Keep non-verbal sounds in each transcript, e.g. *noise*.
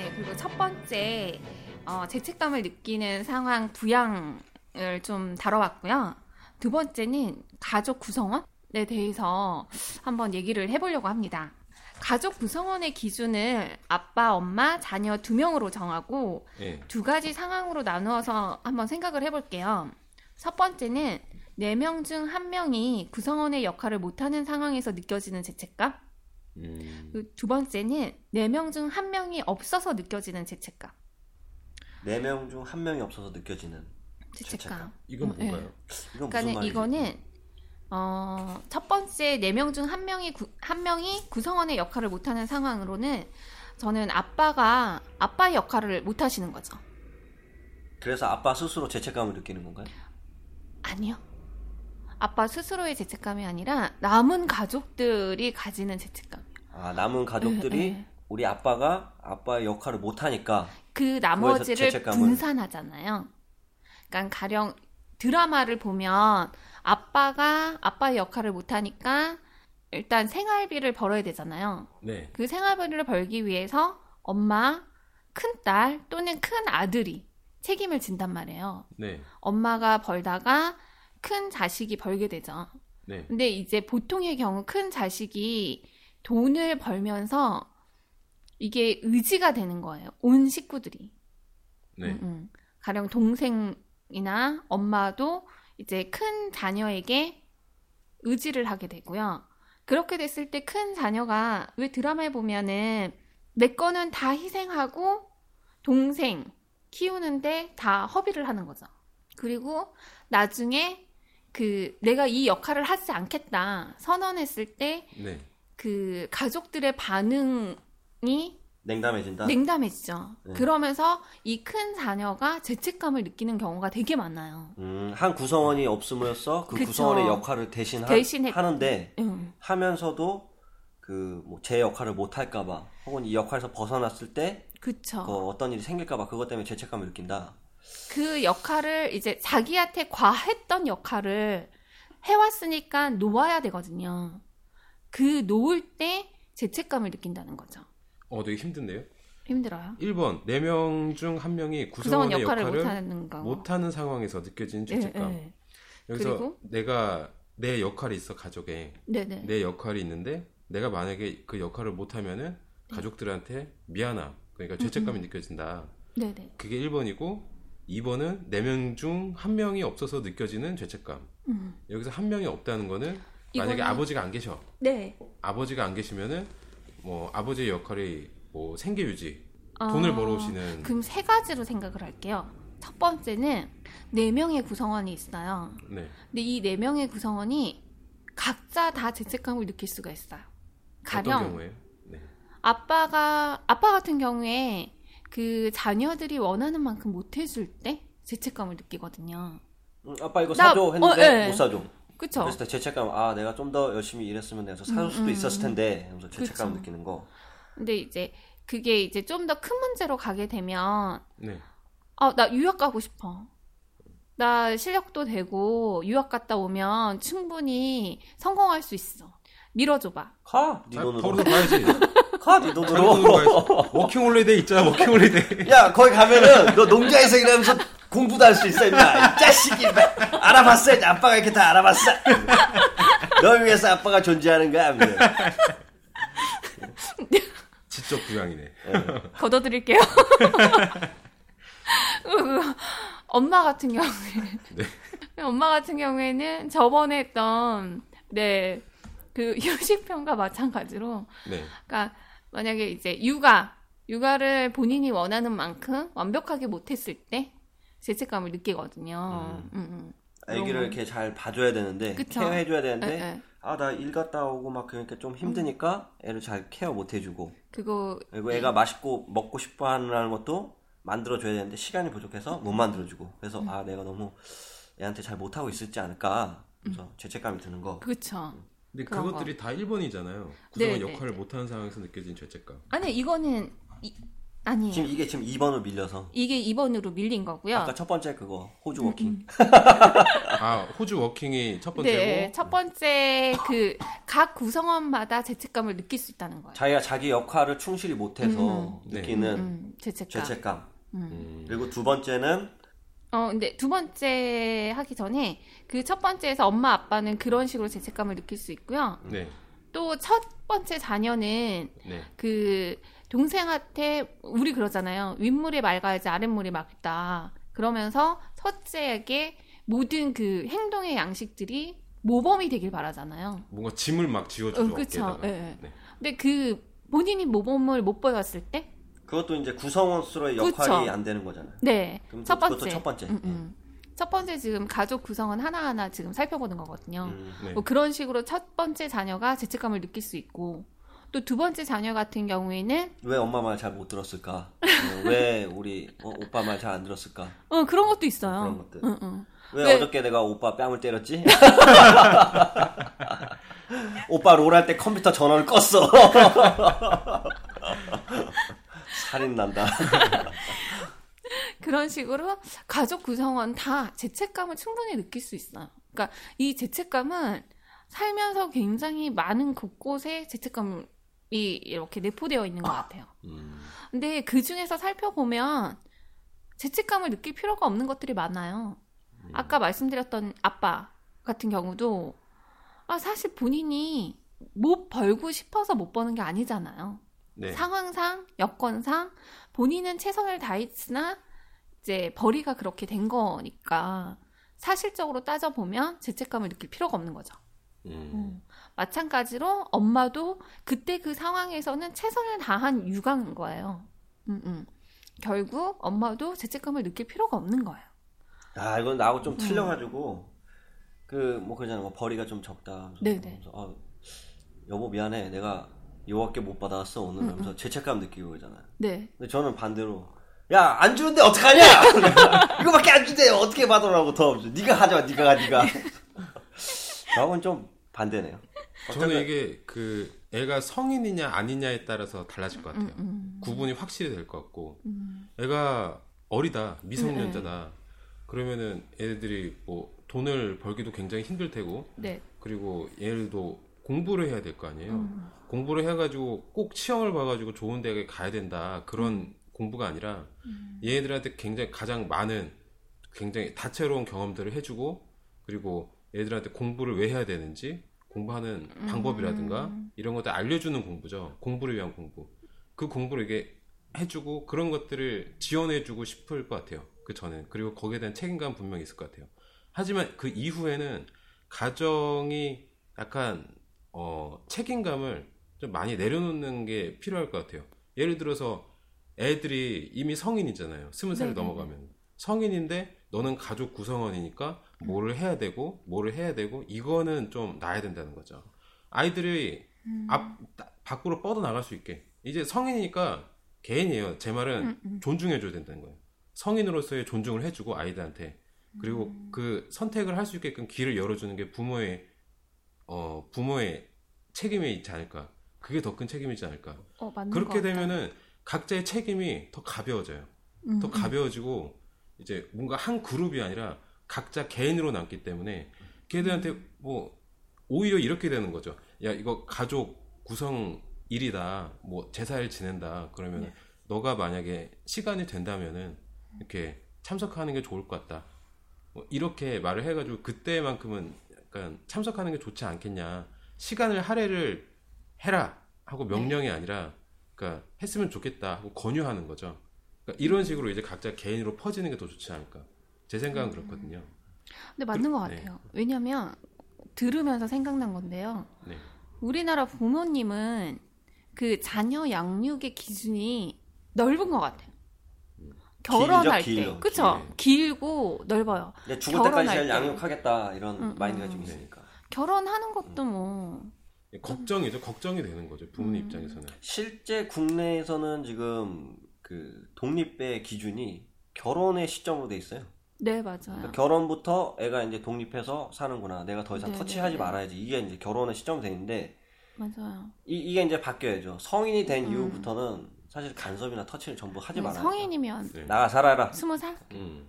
네, 그리고 첫 번째 어, 죄책감을 느끼는 상황 부양을 좀 다뤄봤고요. 두 번째는 가족 구성원에 대해서 한번 얘기를 해보려고 합니다. 가족 구성원의 기준을 아빠, 엄마, 자녀 두 명으로 정하고 예. 두 가지 상황으로 나누어서 한번 생각을 해볼게요. 첫 번째는 네 명 중 한 명이 구성원의 역할을 못하는 상황에서 느껴지는 죄책감. 음, 그두 번째는 네 명 중 한 명이 없어서 느껴지는 죄책감. 네 명 중 한 명이 없어서 느껴지는 죄책감. 죄책감. 이건 어, 예. 뭔가요? 이건 무슨 그러니까는 말이지? 이거는 어, 첫 번째 네 명 중 한 명이 구, 한 명이 구성원의 역할을 못 하는 상황으로는 저는 아빠가 아빠의 역할을 못 하시는 거죠. 그래서 아빠 스스로 죄책감을 느끼는 건가요? 아니요. 아빠 스스로의 죄책감이 아니라 남은 가족들이 가지는 죄책감. 아 남은 가족들이 네, 네. 우리 아빠가 아빠의 역할을 못하니까 그 나머지를 분산하잖아요. 그러니까 가령 드라마를 보면 아빠가 아빠의 역할을 못하니까 일단 생활비를 벌어야 되잖아요. 네. 그 생활비를 벌기 위해서 엄마, 큰딸 또는 큰 아들이 책임을 진단 말이에요. 네. 엄마가 벌다가 큰 자식이 벌게 되죠. 네. 근데 이제 보통의 경우 큰 자식이 돈을 벌면서 이게 의지가 되는 거예요. 온 식구들이. 네. 음, 음. 가령 동생이나 엄마도 이제 큰 자녀에게 의지를 하게 되고요. 그렇게 됐을 때 큰 자녀가 왜 드라마에 보면은 내 거는 다 희생하고 동생 키우는데 다 허비를 하는 거죠. 그리고 나중에 그 내가 이 역할을 하지 않겠다 선언했을 때 네. 그 가족들의 반응이 냉담해진다. 냉담해지죠. 네. 그러면서 이 큰 자녀가 죄책감을 느끼는 경우가 되게 많아요. 음, 한 구성원이 없음으로써 그 그쵸. 구성원의 역할을 대신 하, 대신 해- 하는데 응. 하면서도 그 뭐 제 역할을 못 할까봐 혹은 이 역할에서 벗어났을 때 그쵸. 그 어떤 일이 생길까봐 그것 때문에 죄책감을 느낀다. 그 역할을 이제 자기한테 과했던 역할을 해왔으니까 놓아야 되거든요. 그 놓을 때 죄책감을 느낀다는 거죠. 어, 되게 힘든데요? 힘들어요. 1번, 4명 중한 명이 구성원 구성원의 역할을 역할을 못하는 거. 못하는 상황에서 느껴지는 예, 죄책감. 예. 여기서 그리고? 내가 내 역할이 있어 가족에 네네. 내 역할이 있는데 내가 만약에 그 역할을 못하면은 가족들한테 미안함 그러니까 죄책감이 느껴진다. 네네. 그게 1번이고 2번은 4명 중한 명이 없어서 느껴지는 죄책감. 음. 여기서 한 명이 없다는 거는 만약에 이거는- 아버지가 안 계셔. 네. 아버지가 안 계시면은 뭐 아버지의 역할이 뭐 생계 유지, 돈을 어, 벌어오시는 그럼 세 가지로 생각을 할게요. 첫 번째는 네 명의 구성원이 있어요. 네. 근데 이 네 명의 구성원이 각자 다 죄책감을 느낄 수가 있어요. 어떤 가령? 네. 아빠가 아빠 같은 경우에 그 자녀들이 원하는 만큼 못 해줄 때 죄책감을 느끼거든요. 음, 아빠 이거 나- 사줘 했는데 어, 예. 못 사줘. 그쵸? 그랬을 때 죄책감 아 내가 좀 더 열심히 일했으면 내가 사줄 음, 수도 음, 있었을 텐데 하면서 죄책감 그쵸. 느끼는 거. 근데 이제 그게 이제 좀 더 큰 문제로 가게 되면 네. 아, 나 유학 가고 싶어. 나 실력도 되고 유학 갔다 오면 충분히 성공할 수 있어. 밀어줘봐. 가, 네 아, 돈으로. 벌어서 가야지. *laughs* 가, 네 돈으로. 워킹 홀리데이 있잖아. 워킹 홀리데이. 야, 거기 가면은 너 농장에서 일하면서 공부도 할 수 있어, 임마. 이 자식이, 임마. 알아봤어야지. 아빠가 이렇게 다 알아봤어. 널 위해서 아빠가 존재하는 거야. 하면서. 지적 부양이네. 걷어드릴게요. *laughs* 엄마 같은 경우에 네. 엄마 같은 경우에는 저번에 했던 네 그 휴식편과 마찬가지로 네. 그러니까 만약에 이제 육아 육아를 본인이 원하는 만큼 완벽하게 못했을 때 죄책감을 느끼거든요. 음, 음. 아기를 이렇게 잘 봐줘야 되는데, 그쵸. 케어해줘야 되는데, 예, 예. 아, 나 일 갔다 오고 막 그러니까 좀 힘드니까 애를 잘 케어 못 해주고, 그거 그리고 애가 맛있고 먹고 싶어 하는 것도 만들어줘야 되는데 시간이 부족해서 못 만들어주고, 그래서 아, 내가 너무 애한테 잘 못하고 있었지 않을까, 그래서 죄책감이 드는 거. 그렇죠. 근데 그것들이 다 1번이잖아요. 구성원 네, 네, 역할을 못하는 상황에서 느껴진 죄책감. 아니 이거는 이, 아니에요. 지금 이게 지금 2번으로 밀려서 이게 2번으로 밀린 거고요. 아까 첫 번째 그거 호주 워킹 아 호주 워킹이 첫 번째고 네, 첫 번째 그 각 구성원마다 죄책감을 느낄 수 있다는 거예요. 자기가 자기 역할을 충실히 못해서 네. 느끼는 음, 죄책감. 죄책감 음, 그리고 두 번째는 어, 근데 두 번째 하기 전에 그 첫 번째에서 엄마 아빠는 그런 식으로 죄책감을 느낄 수 있고요. 네, 또 첫 번째 자녀는 네, 그 동생한테 우리 그러잖아요. 윗물이 맑아야지 아랫물이 맑다. 그러면서 첫째에게 모든 그 행동의 양식들이 모범이 되길 바라잖아요. 뭔가 짐을 막 지워주죠. 어. 예, 예. 네. 근데 그 본인이 모범을 못 보였을 때, 그것도 이제 구성원수로의 역할이 그쵸. 안 되는 거잖아요. 네, 그럼 첫 그것도 번째, 첫 번째. 음, 음. 첫 번째 지금 가족 구성원 하나하나 지금 살펴보는 거거든요. 음. 네. 뭐 그런 식으로 첫 번째 자녀가 죄책감을 느낄 수 있고, 또 두 번째 자녀 같은 경우에는 왜 엄마 말 잘 못 들었을까? 어, 왜 우리 어, 오빠 말 잘 안 들었을까? 어 그런 것도 있어요. 그런 것들. 응, 응. 왜 왜- 어저께 내가 오빠 뺨을 때렸지? *laughs* 오빠 롤 할 때 컴퓨터 전원을 껐어. *laughs* 살인 난다. *laughs* 그런 식으로 가족 구성원 다 죄책감을 충분히 느낄 수 있어요. 그러니까 이 죄책감은 살면서 굉장히 많은 곳곳에 죄책감이 이렇게 내포되어 있는 것 같아요. 음, 근데 그 중에서 살펴보면 죄책감을 느낄 필요가 없는 것들이 많아요. 아까 말씀드렸던 아빠 같은 경우도 아, 사실 본인이 못 벌고 싶어서 못 버는 게 아니잖아요. 네, 상황상, 여건상 본인은 최선을 다했으나 이제 벌이가 그렇게 된 거니까 사실적으로 따져보면 죄책감을 느낄 필요가 없는 거죠. 음, 음. 마찬가지로 엄마도 그때 그 상황에서는 최선을 다한 육아인 거예요. 음, 음. 결국 엄마도 죄책감을 느낄 필요가 없는 거예요. 아 이건 나하고 좀 틀려가지고 그 뭐 그러잖아. 뭐 벌이가 좀 적다. 네네. 아, 여보 미안해. 내가 요밖에 못 받아왔어 오늘. 하면서 죄책감 느끼고 그러잖아요. 네. 근데 저는 반대로 야 안 주는데 어떡하냐 *laughs* 이거밖에 안 준대요 어떻게 받으라고 더 네가 가져와 네가 가 네가 *laughs* 저하고는 좀 반대네요 저는 이게 그 애가 성인이냐 아니냐에 따라서 달라질 것 같아요. 음, 구분이 확실히 될 것 같고 음. 애가 어리다 미성년자다 그러면은 애들이 뭐 돈을 벌기도 굉장히 힘들 테고 네. 그리고 얘들도 공부를 해야 될 거 아니에요. 음. 공부를 해가지고 꼭 시험을 봐가지고 좋은 대학에 가야 된다 그런 음. 공부가 아니라 얘들한테 굉장히 가장 많은 굉장히 다채로운 경험들을 해주고 그리고 얘들한테 공부를 왜 해야 되는지 공부하는 음. 방법이라든가 이런 것들 알려주는 공부죠. 공부를 위한 공부. 그 공부를 이게 해주고 그런 것들을 지원해주고 싶을 것 같아요. 그 전에 그리고 거기에 대한 책임감 분명히 있을 것 같아요. 하지만 그 이후에는 가정이 약간 어, 책임감을 좀 많이 내려놓는 게 필요할 것 같아요. 예를 들어서 애들이 이미 성인이잖아요. 스무 네네네. 넘어가면 성인인데 너는 가족 구성원이니까 뭐를 해야 되고 뭐를 해야 되고 이거는 좀 놔야 된다는 거죠. 아이들이 앞 나- 밖으로 뻗어 나갈 수 있게 이제 성인이니까 개인이에요. 제 말은 존중해줘야 된다는 거예요. 성인으로서의 존중을 해주고 아이들한테 그리고 그 선택을 할 수 있게끔 길을 열어주는 게 부모의 어 부모의 책임이 있지 않을까. 그게 더 큰 책임이지 않을까. 어, 그렇게. 되면은 각자의 책임이 더 가벼워져요. 음, 더 가벼워지고 이제 뭔가 한 그룹이 아니라 각자 개인으로 남기 때문에 걔들한테 뭐 오히려 이렇게 되는 거죠. 야 이거 가족 구성 일이다. 뭐 제사일 지낸다. 그러면 네. 너가 만약에 시간이 된다면은 이렇게 참석하는 게 좋을 것 같다. 뭐 이렇게 말을 해가지고 그때만큼은 약간 참석하는 게 좋지 않겠냐. 시간을 할애를 해라 하고 명령이 아니라 그러니까 했으면 좋겠다 하고 권유하는 거죠. 그러니까 이런 식으로 이제 각자 개인으로 퍼지는 게 더 좋지 않을까. 제 생각은 그렇거든요. 근데 맞는 것 네. 같아요. 왜냐면 들으면서 생각난 건데요. 네. 우리나라 부모님은 그 자녀 양육의 기준이 넓은 것 같아요. 결혼할 길죠, 때, 길어, 그쵸? 길 고 넓어요. 근데 죽을 때까지 잘 때. 양육하겠다 이런 음, 마인드가 음. 좀 있으니까 결혼하는 것도 뭐 예, 걱정이죠. 걱정이 되는 거죠. 부모님 입장에서는. 실제 국내에서는 지금 그 독립의 기준이 결혼의 시점으로 돼 있어요. 네, 맞아요. 그러니까 결혼부터 애가 이제 독립해서 사는구나. 내가 더 이상 네, 터치하지 네, 네. 말아야지. 이게 이제 결혼의 시점 되는데 맞아요. 이, 이게 이제 바뀌어야죠. 성인이 된 음. 이후부터는 사실 간섭이나 터치를 전부 하지 네, 말아요. 성인이면 네. 나가 살아라. 스무 살? 음.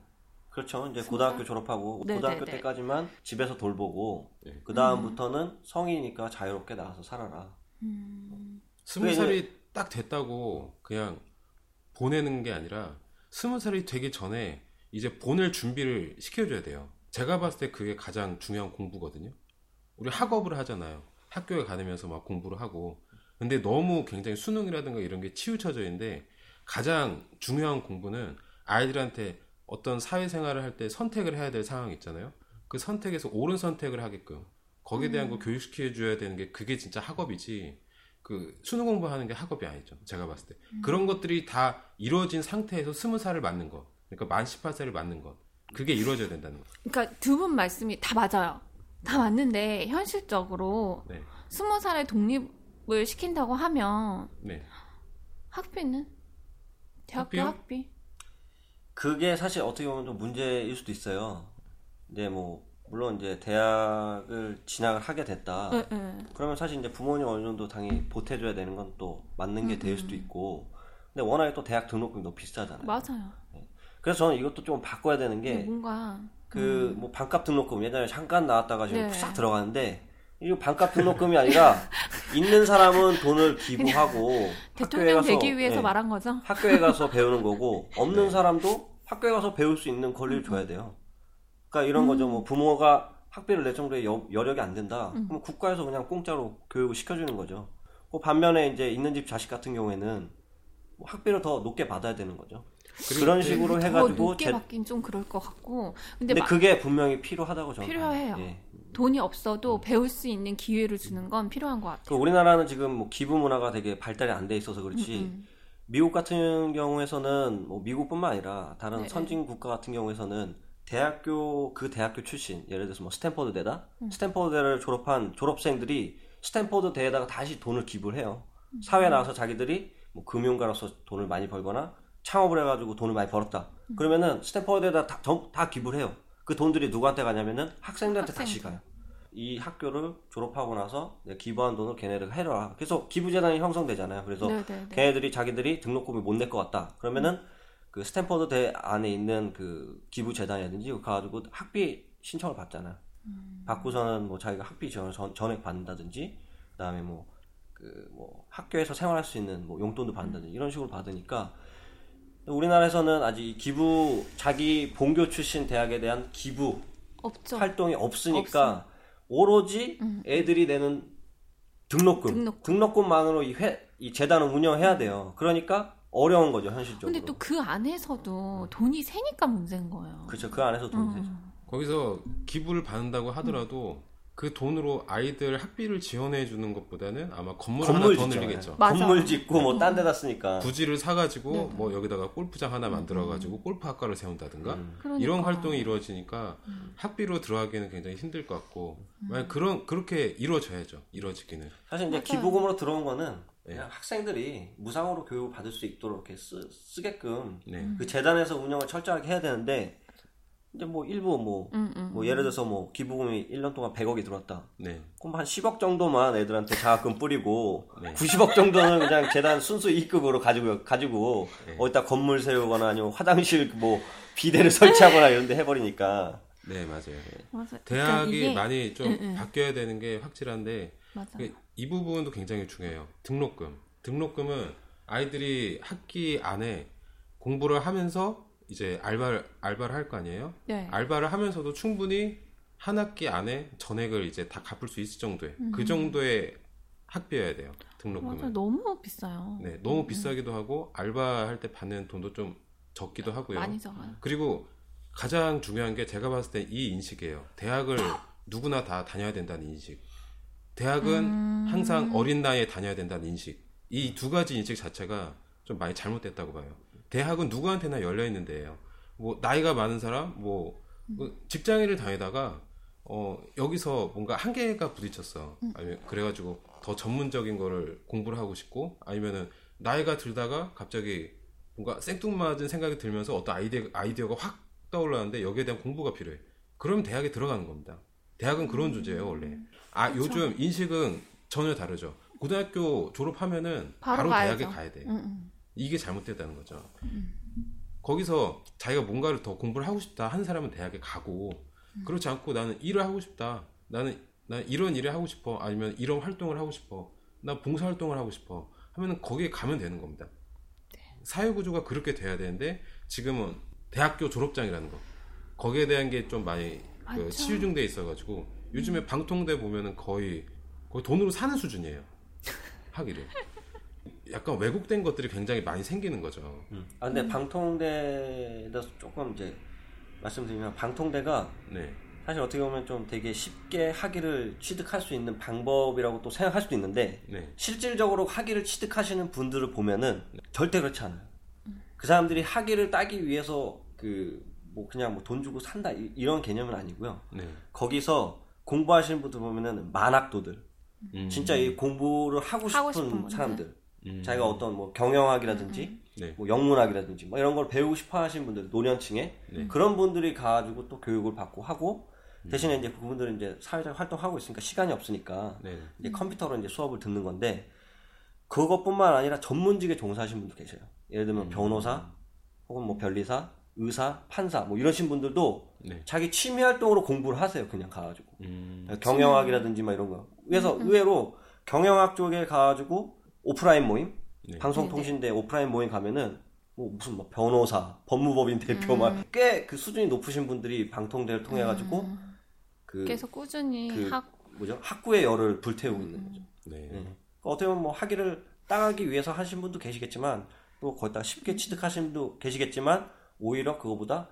그렇죠. 이제 고등학교 살? 졸업하고 네, 고등학교. 때까지만 집에서 돌보고 네. 그 다음부터는 성인이니까 자유롭게 나가서 살아라. 음. 스무 살이 딱 됐다고 그냥 보내는 게 아니라 스무 살이 되기 전에 이제 보낼 준비를 시켜줘야 돼요. 제가 봤을 때 그게 가장 중요한 공부거든요. 우리 학업을 하잖아요. 학교에 다니면서 막 공부를 하고. 근데 너무 굉장히 수능이라든가 이런 게 치우쳐져 있는데 가장 중요한 공부는 아이들한테 어떤 사회생활을 할 때 선택을 해야 될 상황이 있잖아요. 그 선택에서 옳은 선택을 하게끔 거기에 대한 거 교육시켜 줘야 되는 게 그게 진짜 학업이지. 그 수능 공부하는 게 학업이 아니죠. 제가 봤을 때. 그런 것들이 다 이루어진 상태에서 스무 살을 맞는 것. 그러니까 만 18살을 맞는 것. 그게 이루어져야 된다는 거. 그러니까 두 분 말씀이 다 맞아요. 다 맞는데 현실적으로 네. 스무 살에 독립을 시킨다고 하면 네. 학비는 대학교 학비요? 학비? 그게 사실 어떻게 보면 좀 문제일 수도 있어요. 이제 뭐 물론 이제 대학을 진학을 하게 됐다. 네, 네. 그러면 사실 이제 부모님 어느 정도 당연히 보태줘야 되는 건 또 맞는 게 될 수도 있고. 근데 워낙에 또 대학 등록금이 너무 비싸잖아요. 맞아요. 그래서 저는 이것도 좀 바꿔야 되는 게 뭔가 그뭐 반값 등록금 예전에 잠깐 나왔다가 지금 네. 싹 들어가는데 이거 반값 등록금이 아니라 *laughs* 있는 사람은 돈을 기부하고 학교에 대통령 가서 되기 위해서 예, 말한 거죠. 학교에 가서 배우는 거고 없는 네. 사람도 학교에 가서 배울 수 있는 권리를 줘야 돼요. 그러니까 이런 거죠. 음. 뭐 부모가 학비를 낼 정도의 여, 여력이 안 된다. 그럼 국가에서 그냥 공짜로 교육을 시켜주는 거죠. 그 반면에 이제 있는 집 자식 같은 경우에는 뭐 학비를 더 높게 받아야 되는 거죠. 그런 식으로 더 해가지고 높게 제- 받긴 좀 그럴 것 같고 근데 근데 마- 그게 분명히 필요하다고 저는 필요해요. 예. 돈이 없어도 배울 수 있는 기회를 주는 건 필요한 것 같아요. 그 우리나라는 지금 뭐 기부 문화가 되게 발달이 안 돼 있어서 그렇지 음, 미국 같은 경우에서는 뭐 미국뿐만 아니라 다른 네, 선진 국가 같은 경우에서는 대학교 그 대학교 출신 예를 들어서 뭐 스탠퍼드 대다 음. 스탠퍼드 대를 졸업한 졸업생들이 스탠퍼드 대에다가 다시 돈을 기부를 해요. 음. 사회에 나와서 자기들이 뭐 금융가로서 돈을 많이 벌거나 창업을 해가지고 돈을 많이 벌었다. 음. 그러면은 스탠퍼드에다 다, 전- 다 기부를 해요. 그 돈들이 누구한테 가냐면은 학생들한테 다시 학생들. 가요. 이 학교를 졸업하고 나서 기부한 돈을 걔네들 해라. 그래서 기부재단이 형성되잖아요. 그래서 네, 네, 네. 걔네들이 자기들이 등록금을 못 낼 것 같다. 그러면은 그 스탠퍼드 대 안에 있는 그 기부 재단이라든지 그거 가지고 학비 신청을 받잖아요. 음. 받고서는 뭐 자기가 학비 지원을 전, 전액 받는다든지 그다음에 뭐 그뭐 학교에서 생활할 수 있는 뭐 용돈도 받는다든지 이런 식으로 받으니까 우리나라에서는 아직 이 기부 자기 본교 출신 대학에 대한 기부 없죠. 활동이 없으니까 오로지 애들이 내는 등록금, 등록금. 등록금. 만으로이, 회, 이 재단을 운영해야 돼요. 그러니까 어려운 거죠 현실적으로. 근데 또 그 안에서도 돈이 세니까 문제인 거예요. 그렇죠. 그 안에서 돈이 음. 되죠. 거기서 기부를 받는다고 하더라도 그 돈으로 아이들 학비를 지원해 주는 것보다는 아마 건물, 건물 하나 더. 늘리겠죠. 맞아. 건물 짓고 뭐 딴 데다 쓰니까. 부지를 사가지고 네. 뭐 여기다가 골프장 하나 만들어가지고 골프 학과를 세운다든가 음. 그러니까. 이런 활동이 이루어지니까 학비로 들어가기는 굉장히 힘들 것 같고 만약 그런 그렇게 이루어져야죠. 이루어지기는. 사실 이제 맞아요. 기부금으로 들어온 거는 네. 그냥 학생들이 무상으로 교육을 받을 수 있도록 이렇게 쓰, 쓰게끔 네. 그 재단에서 운영을 철저하게 해야 되는데 이제 뭐 일부 뭐, 음, 음. 뭐 예를 들어서 뭐 기부금이 1년 동안 100억이 들어왔다. 네. 그럼 한 10억 정도만 애들한테 자금 뿌리고 네. 90억 정도는 그냥 재단 순수 이익금으로 가지고 가지고 네. 어디다 건물 세우거나 아니면 화장실 뭐 비대를 *laughs* 설치하거나 이런 데 해버리니까 네, 맞아요. 맞아. 그러니까 대학이 이게- 많이 좀 응, 응. 바뀌어야 되는 게 확실한데 맞아. 그이 부분도 굉장히 중요해요. 등록금. 등록금은 아이들이 학기 안에 공부를 하면서 이제 알바를 알바를 할 거 아니에요. 네. 알바를 하면서도 충분히 한 학기 안에 전액을 이제 다 갚을 수 있을 정도의 그 정도의 학비여야 돼요. 맞아. 등록금은. 너무 비싸요. 네, 너무 비싸기도 하고 알바할 때 받는 돈도 좀 적기도 하고요. 많이 적어요. 그리고 가장 중요한 게 제가 봤을 때 이 인식이에요. 대학을 *gasps* 누구나 다 다녀야 된다는 인식. 대학은 음. 항상 어린 나이에 다녀야 된다는 인식. 이 두 가지 인식 자체가 좀 많이 잘못됐다고 봐요. 대학은 누구한테나 열려 있는 데예요. 뭐 나이가 많은 사람, 뭐, 뭐 직장인을 다니다가 어 여기서 뭔가 한계가 부딪혔어. 아니면 그래가지고 더 전문적인 거를 공부를 하고 싶고 아니면은 나이가 들다가 갑자기 뭔가 생뚱맞은 생각이 들면서 어떤 아이디어, 아이디어가 확 떠올랐는데 여기에 대한 공부가 필요해. 그러면 대학에 들어가는 겁니다. 대학은 그런 존재예요, 원래. 아, 요즘 인식은 전혀 다르죠. 고등학교 졸업하면은 바로 바로, 대학에. 가야 돼. 음, 음. 이게 잘못됐다는 거죠. 거기서 자기가 뭔가를 더 공부를 하고 싶다 하는 사람은 대학에 가고 그렇지 않고 나는 일을 하고 싶다. 나는 난 이런 일을 하고 싶어. 아니면 이런 활동을 하고 싶어. 나 봉사 활동을 하고 싶어. 하면은 거기에 가면 되는 겁니다. 사회 구조가 그렇게 돼야 되는데 지금은 대학교 졸업장이라는 거 거기에 대한 게 좀 많이 그 맞죠. 치유중돼 있어가지고 요즘에 방통대 보면은 거의 거의 돈으로 사는 수준이에요 *laughs* 하기를 약간 왜곡된 것들이 굉장히 많이 생기는 거죠. 아 근데 방통대에 대해서 조금 이제 말씀드리면 방통대가 네, 사실 어떻게 보면 좀 되게 쉽게 학위를 취득할 수 있는 방법이라고 또 생각할 수도 있는데 네, 실질적으로 학위를 취득하시는 분들을 보면은 절대 그렇지 않아요. 그 사람들이 학위를 따기 위해서 그 뭐 그냥 뭐 돈 주고 산다 이- 이런 개념은 아니고요. 네. 거기서 공부하시는 분들 보면은 만학도들 음, 진짜 이 공부를 하고 싶은, 하고 싶은. 사람들 음, 자기가 어떤 뭐 경영학이라든지 네, 뭐 영문학이라든지 뭐 이런 걸 배우고 싶어 하시는 분들 노년층에 네. 그런 분들이 가지고 또 교육을 받고 하고 대신에 이제 그분들은 이제 사회적 활동하고 있으니까 시간이 없으니까 네, 이제 컴퓨터로 이제 수업을 듣는 건데 그것뿐만 아니라 전문직에 종사하시는 분도 계세요. 예를 들면 변호사 혹은 뭐 변리사, 의사, 판사 뭐 이러신 분들도 네. 자기 취미 활동으로 공부를 하세요. 그냥 가가지고 음, 경영학이라든지 막 이런 거. 그래서 의외로 경영학 쪽에 가가지고 오프라인 모임, 네. 방송통신대 오프라인 모임 가면은 뭐 무슨 뭐 변호사, 법무법인 대표 막꽤 그 수준이 높으신 분들이 방통대를 통해 가지고 그 계속 꾸준히 그 학 뭐죠 학구의 열을 불태우고 있는 거죠. 네, 예. 그러니까 어떻게 보면 뭐 학위를 따가기 위해서 하신 분도 계시겠지만 또 거기다 쉽게 취득하신 분도 계시겠지만 오히려 그거보다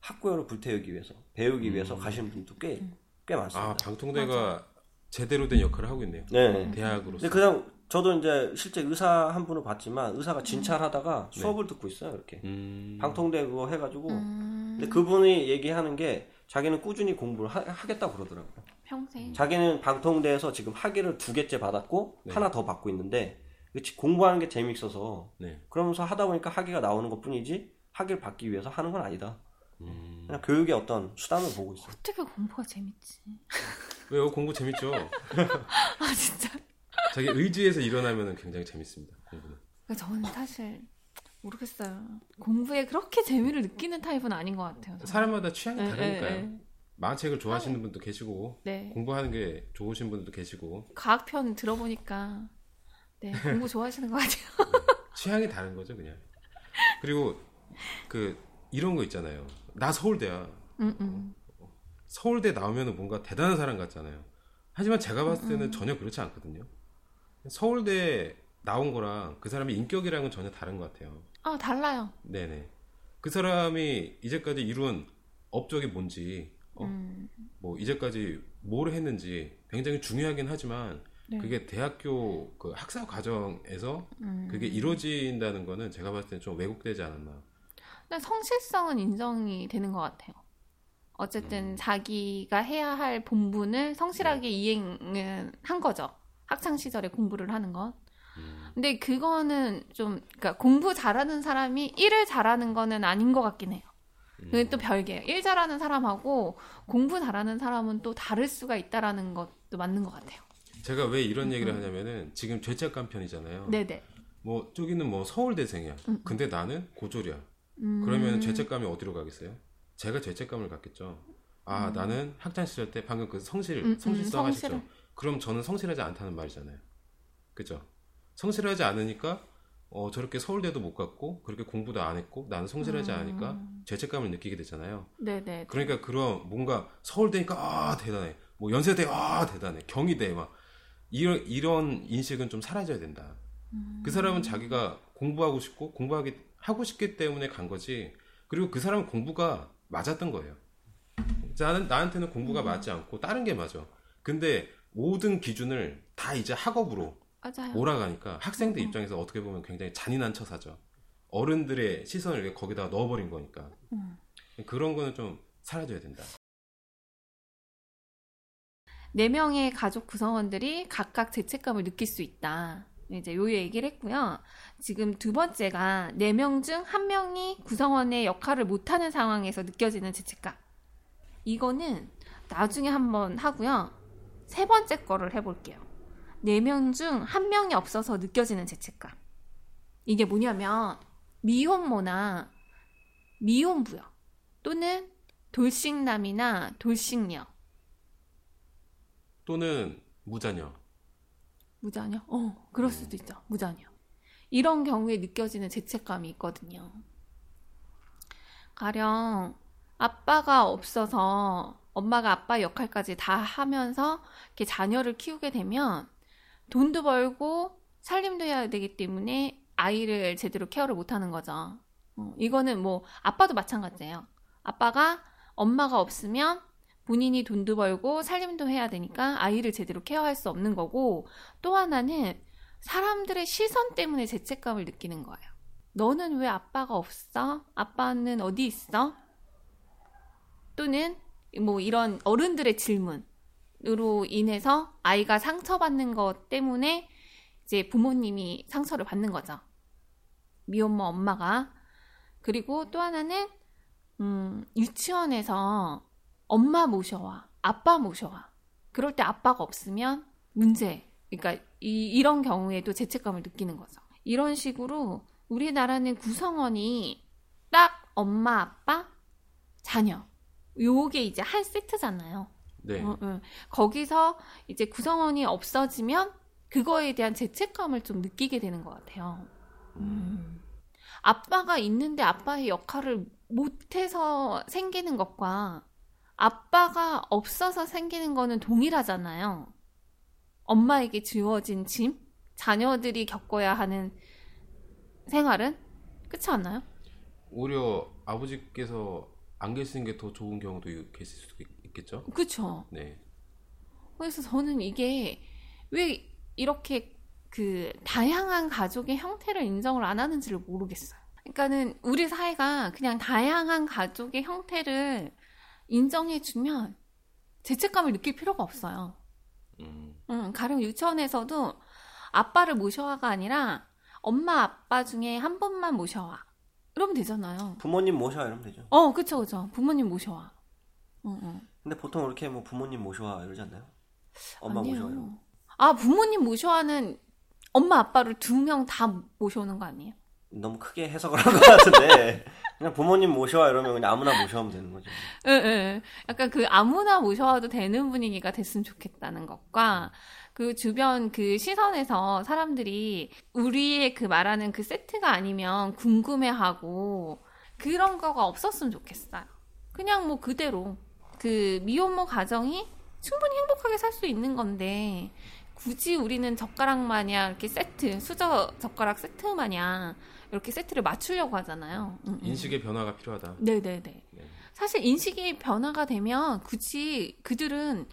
학구열을 불태우기 위해서 배우기 위해서 가시는 분도 꽤꽤 많습니다. 아 방통대가 제대로 된 역할을 하고 있네요. 네. 대학으로서. 근데 그냥 저도 이제 실제 의사 한 분을 봤지만 의사가 진찰하다가 수업을 듣고 있어요 이렇게 음, 방통대 그거 해가지고 음, 근데 그분이 얘기하는 게 자기는 꾸준히 공부를 하, 하겠다고 그러더라고요. 평생 자기는 방통대에서 지금 학위를 두 개째 받았고 네. 하나 더 받고 있는데 그치, 공부하는 게 재밌어서 네. 그러면서 하다 보니까 학위가 나오는 것 뿐이지 학위를 받기 위해서 하는 건 아니다. 음, 그냥 교육의 어떤 수단을 보고 있어요. 어떻게 공부가 재밌지? 왜요? 공부 재밌죠. *laughs* 아 진짜. 자기 의지에서 일어나면 굉장히 재밌습니다. 공부는. 그러니까 저는 사실 모르겠어요. 공부에 그렇게 재미를 느끼는 타입은 아닌 것 같아요. 저는. 사람마다 취향이 네, 다르니까요. 네, 네. 만화책을 좋아하시는 분도 계시고 네. 공부하는 게 좋으신 분들도 계시고 과학편 들어보니까 네 공부 좋아하시는 것 같아요. *laughs* 취향이 다른 거죠, 그냥. 그리고 그 이런 거 있잖아요. 나 서울대야. 음, 음. 서울대 나오면 뭔가 대단한 사람 같잖아요. 하지만 제가 봤을 때는 전혀 그렇지 않거든요. 서울대 나온 거랑 그 사람의 인격이랑은 전혀 다른 것 같아요. 아 달라요. 네네. 그 사람이 이제까지 이룬 업적이 뭔지, 어? 음, 뭐 이제까지 뭘 했는지 굉장히 중요하긴 하지만 네. 그게 대학교 그 학사 과정에서 음. 그게 이루어진다는 거는 제가 봤을 때 좀 왜곡되지 않았나. 근데 성실성은 인정이 되는 것 같아요. 어쨌든 자기가 해야 할 본분을 성실하게 이행은 한 거죠. 학창 시절에 공부를 하는 것. 근데 그거는 좀 그러니까 공부 잘하는 사람이 일을 잘하는 거는 아닌 것 같긴 해요. 그게 또 별개예요. 일 잘하는 사람하고 공부 잘하는 사람은 또 다를 수가 있다라는 것도 맞는 것 같아요. 제가 왜 이런 얘기를 하냐면은 지금 죄책감 편이잖아요. 네네. 뭐 저기는 뭐 서울대생이야. 근데 나는 고졸이야. 음, 그러면 죄책감이 어디로 가겠어요? 제가 죄책감을 갖겠죠. 아 나는 학창 시절 때 방금 그 성실 음, 음, 성실성 하셨죠. 그럼 저는 성실하지 않다는 말이잖아요. 그죠? 성실하지 않으니까 어, 저렇게 서울대도 못 갔고 그렇게 공부도 안 했고 나는 성실하지 음. 않으니까 죄책감을 느끼게 되잖아요. 네네. 그러니까 그런 뭔가 서울대니까 아 대단해. 뭐 연세대 아 대단해. 경희대 막 이런 이런 인식은 좀 사라져야 된다. 그 사람은 자기가 공부하고 싶고 공부하기 하고 싶기 때문에 간 거지. 그리고 그 사람은 공부가 맞았던 거예요. 나는 나한테는 공부가 맞지 않고 다른 게 맞아. 근데 모든 기준을 다 이제 학업으로 맞아요. 몰아가니까 학생들 입장에서 어떻게 보면 굉장히 잔인한 처사죠. 어른들의 시선을 거기다 넣어버린 거니까. 음. 그런 거는 좀 사라져야 된다. 네 명의 가족 구성원들이 각각 죄책감을 느낄 수 있다. 이제 요 얘기를 했고요. 지금 두 번째가 네 명 중 한 명이 구성원의 역할을 못하는 상황에서 느껴지는 죄책감. 이거는 나중에 한번 하고요. 세 번째 거를 해볼게요. 네 명 중 한 명이 없어서 느껴지는 죄책감. 이게 뭐냐면 미혼모나 미혼부여 또는 돌싱남이나 돌싱녀 또는 무자녀. 무자녀? 어, 그럴 수도 있죠. 무자녀. 이런 경우에 느껴지는 죄책감이 있거든요. 가령 아빠가 없어서 엄마가 아빠 역할까지 다 하면서 이렇게 자녀를 키우게 되면 돈도 벌고 살림도 해야 되기 때문에 아이를 제대로 케어를 못 하는 거죠. 어, 이거는 뭐 아빠도 마찬가지예요. 아빠가 엄마가 없으면 본인이 돈도 벌고 살림도 해야 되니까 아이를 제대로 케어할 수 없는 거고 또 하나는 사람들의 시선 때문에 죄책감을 느끼는 거예요. 너는 왜 아빠가 없어? 아빠는 어디 있어? 또는 뭐 이런 어른들의 질문으로 인해서 아이가 상처받는 것 때문에 이제 부모님이 상처를 받는 거죠. 미혼모 엄마가. 그리고 또 하나는 음, 유치원에서 엄마 모셔와, 아빠 모셔와. 그럴 때 아빠가 없으면 문제. 그러니까 이, 이런 경우에도 죄책감을 느끼는 거죠. 이런 식으로 우리나라는 구성원이 딱 엄마, 아빠, 자녀. 요게 이제 한 세트잖아요. 네. 어, 어. 거기서 이제 구성원이 없어지면 그거에 대한 죄책감을 좀 느끼게 되는 것 같아요. 음. 아빠가 있는데 아빠의 역할을 못해서 생기는 것과 아빠가 없어서 생기는 거는 동일하잖아요. 엄마에게 주어진 짐, 자녀들이 겪어야 하는 생활은 그렇지 않나요? 오히려 아버지께서 안 계시는 게 더 좋은 경우도 계실 수도 있겠죠. 그렇죠. 네. 그래서 저는 이게 왜 이렇게 그 다양한 가족의 형태를 인정을 안 하는지를 모르겠어요. 그러니까는 우리 사회가 그냥 다양한 가족의 형태를 인정해주면 죄책감을 느낄 필요가 없어요. 음. 응, 가령 유치원에서도 아빠를 모셔와가 아니라 엄마 아빠 중에 한 분만 모셔와. 이러면 되잖아요. 부모님 모셔와 이러면 되죠. 어, 그쵸, 그쵸. 부모님 모셔와. 응, 응. 근데 보통 이렇게 뭐 부모님 모셔와 이러지 않나요? 엄마 아니에요. 모셔와 이러고. 아, 부모님 모셔와는 엄마 아빠를 두 명 다 모셔오는 거 아니에요? 너무 크게 해석을 한 것 같은데 *laughs* 그냥 부모님 모셔와 이러면 그냥 아무나 모셔오면 되는 거죠. 예, 예. 약간 그 아무나 모셔와도 되는 분위기가 됐으면 좋겠다는 것과 그 주변 그 시선에서 사람들이 우리의 그 말하는 그 세트가 아니면 궁금해하고 그런 거가 없었으면 좋겠어요. 그냥 뭐 그대로 그 미혼모 가정이 충분히 행복하게 살 수 있는 건데 굳이 우리는 젓가락 마냥 이렇게 세트 수저 젓가락 세트 마냥 이렇게 세트를 맞추려고 하잖아요. 음, 음. 인식의 변화가 필요하다. 네네네. 네. 사실 인식이 변화가 되면 굳이 그들은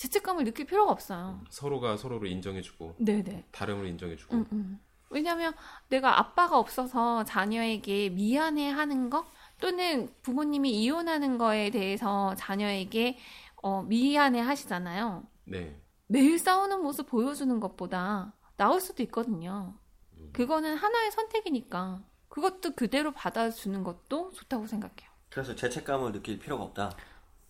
죄책감을 느낄 필요가 없어요. 서로가 서로를 인정해주고 네네. 다름을 인정해주고 음, 음. 왜냐하면 내가 아빠가 없어서 자녀에게 미안해하는 거 또는 부모님이 이혼하는 거에 대해서 자녀에게 어, 미안해 하시잖아요. 네. 매일 싸우는 모습 보여주는 것보다 나을 수도 있거든요. 그거는 하나의 선택이니까 그것도 그대로 받아주는 것도 좋다고 생각해요. 그래서 죄책감을 느낄 필요가 없다.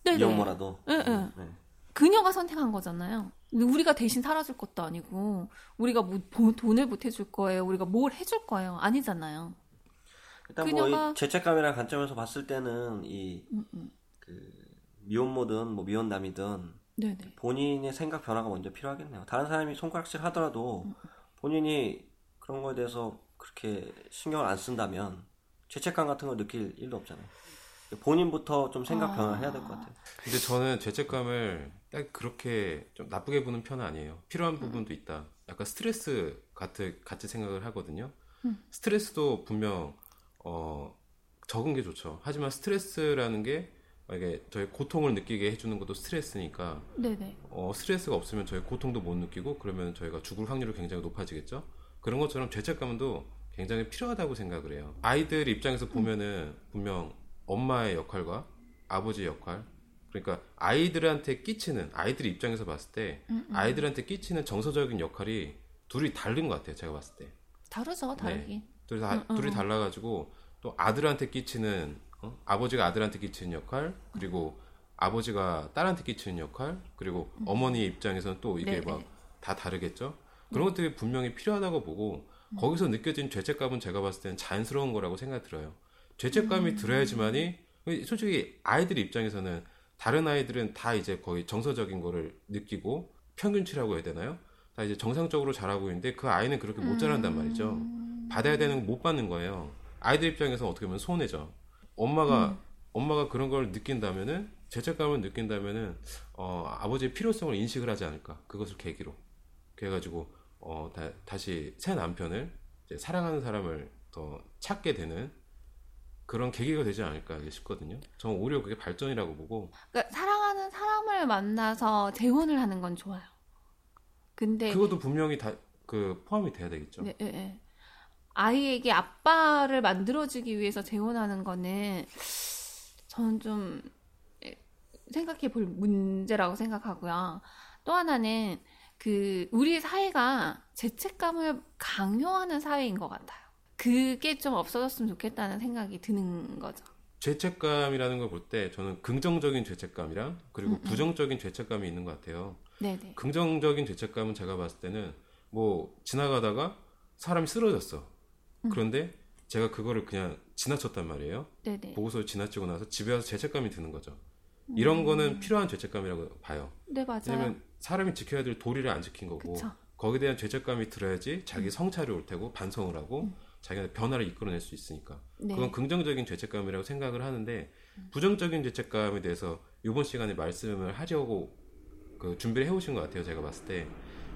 네네. 미혼모라도. 응, 응. 네. 그녀가 선택한 거잖아요. 근데 우리가 대신 살아줄 것도 아니고 우리가 뭐 보- 돈을 보태줄 거예요. 우리가 뭘 해줄 거예요. 아니잖아요. 일단 그녀가- 뭐이 죄책감이라는 관점에서 봤을 때는 이 음, 음. 그 미혼모든 뭐 미혼남이든 네네. 본인의 생각 변화가 먼저 필요하겠네요. 다른 사람이 손가락질 하더라도 음. 본인이 그런 거에 대해서 그렇게 신경을 안 쓴다면 죄책감 같은 걸 느낄 일도 없잖아요. 본인부터 좀 생각 아. 변화를 해야 될 것 같아요. 근데 저는 죄책감을 딱 그렇게 좀 나쁘게 보는 편은 아니에요. 필요한 부분도 있다. 약간 스트레스 같이, 같이 생각을 하거든요. 음. 스트레스도 분명 어, 적은 게 좋죠. 하지만 스트레스라는 게 이게 저희 고통을 느끼게 해주는 것도 스트레스니까 네네. 어, 스트레스가 없으면 저희 고통도 못 느끼고 그러면 저희가 죽을 확률이 굉장히 높아지겠죠. 그런 것처럼 죄책감도 굉장히 필요하다고 생각을 해요. 아이들 입장에서 보면은 분명 엄마의 역할과 아버지의 역할 그러니까 아이들한테 끼치는 아이들 입장에서 봤을 때 음, 음. 아이들한테 끼치는 정서적인 역할이 둘이 다른 것 같아요. 제가 봤을 때 다르죠, 다르긴. 둘이, 다, 음, 음, 둘이 음. 달라가지고 또 아들한테 끼치는 어? 아버지가 아들한테 끼치는 역할 그리고 아버지가 딸한테 끼치는 역할 그리고 어머니 입장에서는 또 이게 음. 네네. 음. 막다 다르겠죠. 그런 것들이 분명히 필요하다고 보고 거기서 느껴진 죄책감은 제가 봤을 때는 자연스러운 거라고 생각이 들어요. 죄책감이 들어야지만이 솔직히 아이들 입장에서는 다른 아이들은 다 이제 거의 정서적인 거를 느끼고 평균치라고 해야 되나요? 다 이제 정상적으로 자라고 있는데 그 아이는 그렇게 못 자란단 말이죠. 받아야 되는 거 못 받는 거예요. 아이들 입장에서 어떻게 보면 손해죠. 엄마가 엄마가 그런 걸 느낀다면은 죄책감을 느낀다면은 어, 아버지의 필요성을 인식을 하지 않을까 그것을 계기로 그래가지고 어, 다, 시새 남편을 사랑하는 사람을 더 찾게 되는 그런 계기가 되지 않을까 싶거든요. 저는 오히려 그게 발전이라고 보고. 그러니까 사랑하는 사람을 만나서 재혼을 하는 건 좋아요. 근데 그것도 분명히 다 그 포함이 돼야 되겠죠. 네, 네, 네. 아이에게 아빠를 만들어주기 위해서 재혼하는 거는 저는 좀 생각해 볼 문제라고 생각하고요. 또 하나는 그 우리 사회가 죄책감을 강요하는 사회인 것 같아요. 그게 좀 없어졌으면 좋겠다는 생각이 드는 거죠. 죄책감이라는 걸 볼 때 저는 긍정적인 죄책감이랑 그리고 음음. 부정적인 죄책감이 있는 것 같아요. 네네. 긍정적인 죄책감은 제가 봤을 때는 뭐 지나가다가 사람이 쓰러졌어. 음. 그런데 제가 그거를 그냥 지나쳤단 말이에요. 네네. 보고서 지나치고 나서 집에 와서 죄책감이 드는 거죠. 이런 음. 거는 필요한 죄책감이라고 봐요. 네, 맞아요. 왜냐면 사람이 지켜야 될 도리를 안 지킨 거고 그쵸. 거기에 대한 죄책감이 들어야지 자기 음. 성찰이 올 테고 반성을 하고 음. 자기가 변화를 이끌어낼 수 있으니까 네. 그건 긍정적인 죄책감이라고 생각을 하는데 음. 부정적인 죄책감에 대해서 이번 시간에 말씀을 하려고 그 준비를 해오신 것 같아요 제가 봤을 때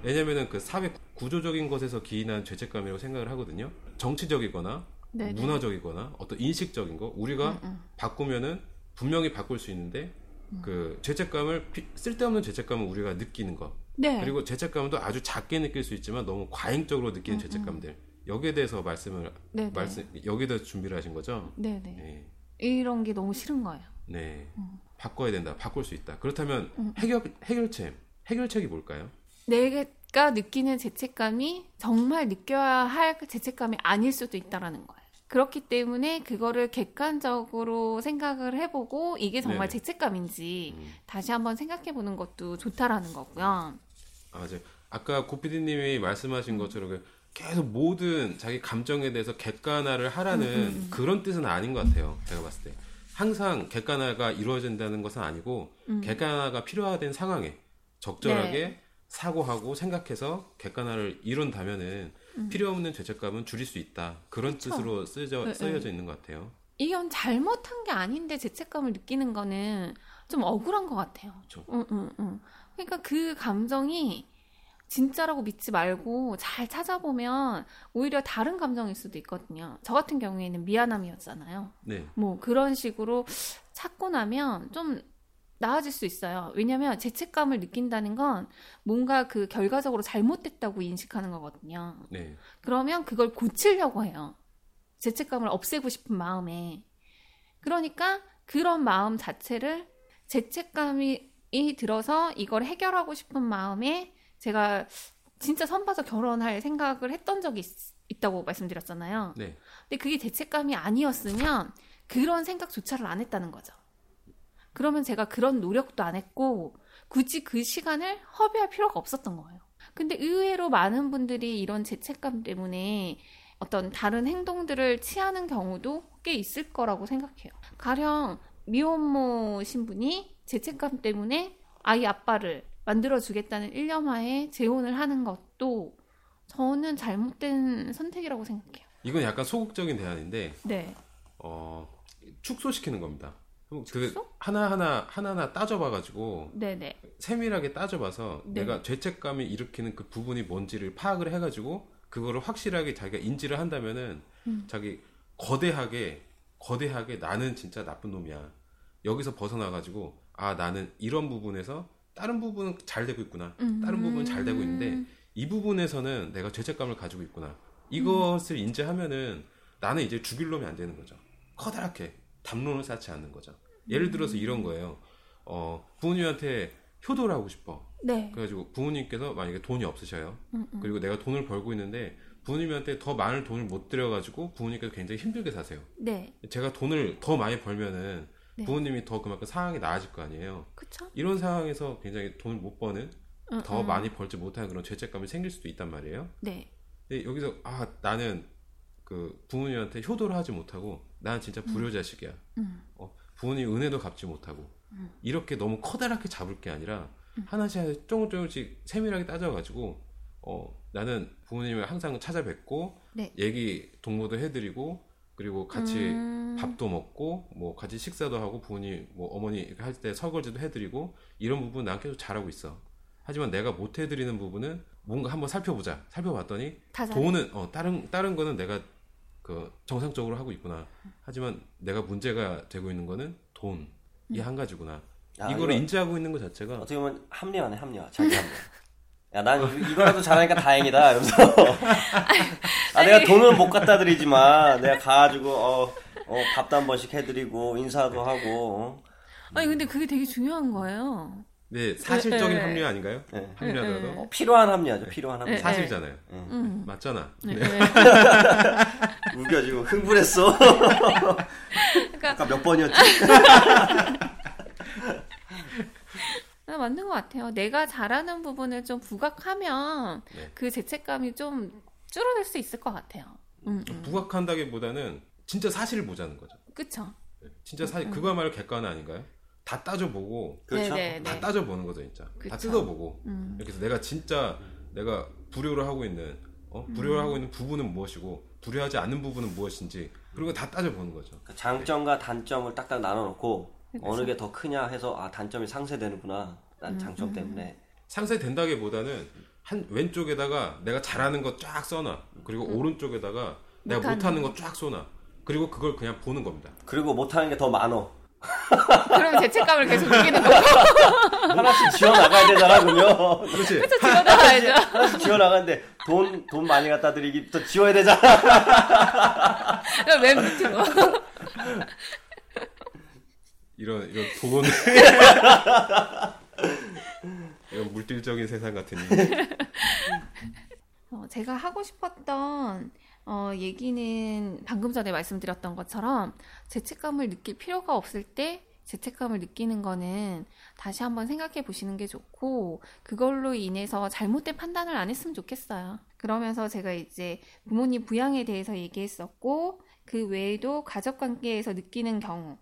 왜냐면은 그 사회 구조적인 것에서 기인한 죄책감이라고 생각을 하거든요 정치적이거나 네네. 문화적이거나 어떤 인식적인 거 우리가 음, 음. 바꾸면은 분명히 바꿀 수 있는데 음. 그 죄책감을 쓸데없는 죄책감을 우리가 느끼는 것 네. 그리고 죄책감도 아주 작게 느낄 수 있지만 너무 과잉적으로 느끼는 음, 죄책감들 음. 여기에 대해서 말씀을 네네. 말씀 여기에 대해서 준비를 하신 거죠? 네네. 네. 이런 게 너무 싫은 거예요. 네. 음. 바꿔야 된다. 바꿀 수 있다. 그렇다면 음. 해결 해결책 해결책이 뭘까요? 내가 느끼는 죄책감이 정말 느껴야 할 죄책감이 아닐 수도 있다라는 거예요. 그렇기 때문에 그거를 객관적으로 생각을 해보고 이게 정말 네 죄책감인지 음. 다시 한번 생각해보는 것도 좋다라는 거고요. 아, 이제 아까 고피디님이 말씀하신 것처럼 그 계속 모든 자기 감정에 대해서 객관화를 하라는 음, 음, 음. 그런 뜻은 아닌 것 같아요. 제가 봤을 때. 항상 객관화가 이루어진다는 것은 아니고 음. 객관화가 필요하된 상황에 적절하게 네. 사고하고 생각해서 객관화를 이룬다면은 음. 필요 없는 죄책감은 줄일 수 있다. 그런 그쵸? 뜻으로 쓰여져, 네, 쓰여져 네. 있는 것 같아요. 이건 잘못한 게 아닌데 죄책감을 느끼는 거는 좀 억울한 것 같아요. 그렇죠. 응, 응, 응. 그러니까 그 감정이 진짜라고 믿지 말고 잘 찾아보면 오히려 다른 감정일 수도 있거든요. 저 같은 경우에는 미안함이었잖아요. 네. 뭐 그런 식으로 찾고 나면 좀 나아질 수 있어요. 왜냐면 죄책감을 느낀다는 건 뭔가 그 결과적으로 잘못됐다고 인식하는 거거든요. 네. 그러면 그걸 고치려고 해요. 죄책감을 없애고 싶은 마음에. 그러니까 그런 마음 자체를 죄책감이 들어서 이걸 해결하고 싶은 마음에 제가 진짜 선 봐서 결혼할 생각을 했던 적이 있, 다고 말씀드렸잖아요. 네. 근데 그게 죄책감이 아니었으면 그런 생각조차를 안 했다는 거죠. 그러면 제가 그런 노력도 안 했고 굳이 그 시간을 허비할 필요가 없었던 거예요. 근데 의외로 많은 분들이 이런 죄책감 때문에 어떤 다른 행동들을 취하는 경우도 꽤 있을 거라고 생각해요. 가령 미혼모 신분이 죄책감 때문에 아이 아빠를 만들어주겠다는 일념하에 재혼을 하는 것도 저는 잘못된 선택이라고 생각해요. 이건 약간 소극적인 대안인데, 네. 어, 축소시키는 겁니다. 그 하나하나 하나하나 따져봐가지고 네네. 세밀하게 따져봐서 네. 내가 죄책감이 일으키는 그 부분이 뭔지를 파악을 해가지고 그거를 확실하게 자기가 인지를 한다면은 음. 자기 거대하게 거대하게 나는 진짜 나쁜 놈이야 여기서 벗어나가지고 아 나는 이런 부분에서 다른 부분은 잘 되고 있구나 음. 다른 부분은 잘 되고 있는데 이 부분에서는 내가 죄책감을 가지고 있구나 이것을 음. 인지하면은 나는 이제 죽일 놈이 안 되는 거죠 커다랗게 담론을 쌓지 않는 거죠. 예를 들어서 이런 거예요. 어, 부모님한테 효도를 하고 싶어. 네. 그래가지고 부모님께서 만약에 돈이 없으셔요. 음, 음. 그리고 내가 돈을 벌고 있는데 부모님한테 더 많은 돈을 못 들여가지고 부모님께서 굉장히 힘들게 사세요. 네. 제가 돈을 더 많이 벌면은 네. 부모님이 더 그만큼 상황이 나아질 거 아니에요. 그쵸? 이런 상황에서 굉장히 돈을 못 버는 음, 더 음. 많이 벌지 못하는 그런 죄책감이 생길 수도 있단 말이에요. 네. 근데 여기서 아 나는 그 부모님한테 효도를 하지 못하고 나는 진짜 불효자식이야. 음. 어, 부모님 은혜도 갚지 못하고 음. 이렇게 너무 커다랗게 잡을 게 아니라 하나씩 하나씩 조금 조금씩 세밀하게 따져가지고 어 나는 부모님을 항상 찾아뵙고 네. 얘기 동무도 해드리고 그리고 같이 음. 밥도 먹고 뭐 같이 식사도 하고 부모님 뭐 어머니 할 때 설거지도 해드리고 이런 부분 난 계속 잘하고 있어. 하지만 내가 못 해드리는 부분은 뭔가 한번 살펴보자. 살펴봤더니. 돈은 어 다른 다른 거는 내가 그 정상적으로 하고 있구나. 하지만 내가 문제가 되고 있는 거는 돈. 이 한 가지구나. 야, 이거를 이거- 인지하고 있는 것 자체가 어떻게 보면 합리화네 합리화 자기 합리화 *laughs* 야 난 이거라도 잘하니까 다행이다 이러면서 아 내가 돈은 못 갖다 드리지만 내가 가가지고 어, 어 밥도 한 번씩 해드리고 인사도 하고 어. 아니 근데 그게 되게 중요한 거예요. 네 사실적인 네. 합리화 아닌가요? 네. 합리화더라도 네. 어, 필요한 합리화죠 필요한 합리화 네. 사실이잖아요. 음. 맞잖아. 네. *laughs* 웃겨 지금 흥분했어 *laughs* 그러니까 아까 몇 번이었지? *laughs* 아, 맞는 것 같아요. 내가 잘하는 부분을 좀 부각하면 네. 그 죄책감이 좀 줄어들 수 있을 것 같아요. 음, 음. 부각한다기보다는 진짜 사실을 보자는 거죠. 그쵸? 네. 진짜 사실 그거야말로 객관화 아닌가요? 다 따져보고 그렇죠 네, 네, 다 네. 따져보는 거죠 진짜. 다 그쵸. 뜯어보고 음. 이렇게 해서 내가 진짜 내가 불효를 하고 있는 어? 불효를 하고 있는 부분은 무엇이고 불효하지 않는 부분은 무엇인지 그리고 다 따져보는 거죠. 그 장점과 단점을 딱딱 나눠놓고. 어느 게 더 크냐 해서 아 단점이 상쇄되는구나 난 장점 때문에 상쇄된다기보다는 한 왼쪽에다가 내가 잘하는 거 쫙 써놔. 그리고 오른쪽에다가 내가 못하는 못하는 거 쫙 쏘놔. 그리고 그걸 그냥 보는 겁니다. 그리고 못하는 게 더 많어 그러면 죄책감을 계속 느끼는 거고. *laughs* 하나씩 지워 나가야 되잖아 그러면 그렇지. 그쵸, 지워나가야죠. *laughs* 하나씩 지워 나가는데 돈 돈 많이 갖다 드리기부터 지워야 되잖아 그럼 맨 밑으로. *laughs* 이런 이런 돈 *laughs* 이런 물질적인 세상 같은 일. *laughs* 어, 제가 하고 싶었던 어, 얘기는 방금 전에 말씀드렸던 것처럼 죄책감을 느낄 필요가 없을 때 죄책감을 느끼는 거는 다시 한번 생각해 보시는 게 좋고 그걸로 인해서 잘못된 판단을 안 했으면 좋겠어요. 그러면서 제가 이제 부모님 부양에 대해서 얘기했었고 그 외에도 가족 관계에서 느끼는 경우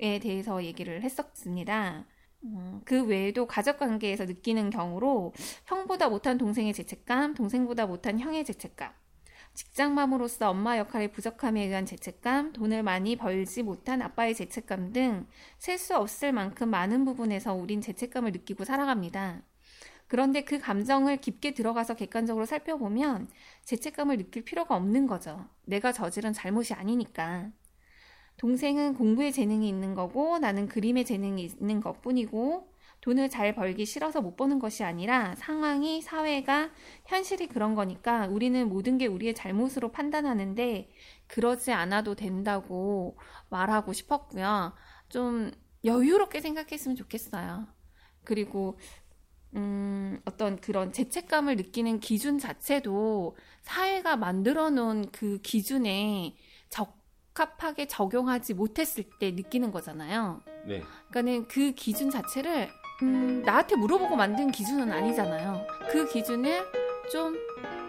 에 대해서 얘기를 했었습니다. 음, 그 외에도 가족 관계에서 느끼는 경우로 형보다 못한 동생의 죄책감, 동생보다 못한 형의 죄책감, 직장맘으로서 엄마 역할의 부족함에 의한 죄책감, 돈을 많이 벌지 못한 아빠의 죄책감 등 셀 수 없을 만큼 많은 부분에서 우린 죄책감을 느끼고 살아갑니다. 그런데 그 감정을 깊게 들어가서 객관적으로 살펴보면 죄책감을 느낄 필요가 없는 거죠. 내가 저지른 잘못이 아니니까. 동생은 공부에 재능이 있는 거고 나는 그림에 재능이 있는 것 뿐이고 돈을 잘 벌기 싫어서 못 버는 것이 아니라 상황이 사회가 현실이 그런 거니까 우리는 모든 게 우리의 잘못으로 판단하는데 그러지 않아도 된다고 말하고 싶었고요. 좀 여유롭게 생각했으면 좋겠어요. 그리고 음, 어떤 그런 죄책감을 느끼는 기준 자체도 사회가 만들어 놓은 그 기준에 적 합하게 적용하지 못했을 때 느끼는 거잖아요. 네. 그러니까는 그 기준 자체를 음, 나한테 물어보고 만든 기준은 아니잖아요. 그 기준을 좀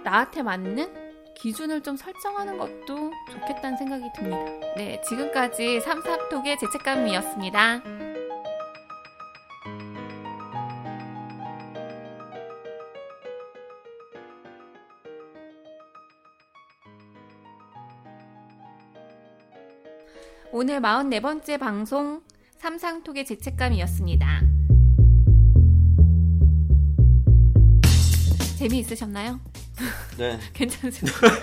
나한테 맞는 기준을 좀 설정하는 것도 좋겠다는 생각이 듭니다. 네, 지금까지 삼삼톡의 죄책감이었습니다. 오늘 44번째 방송 삼상톡의 죄책감이었습니다. 재미있으셨나요? 네 *laughs* 괜찮으셨나요?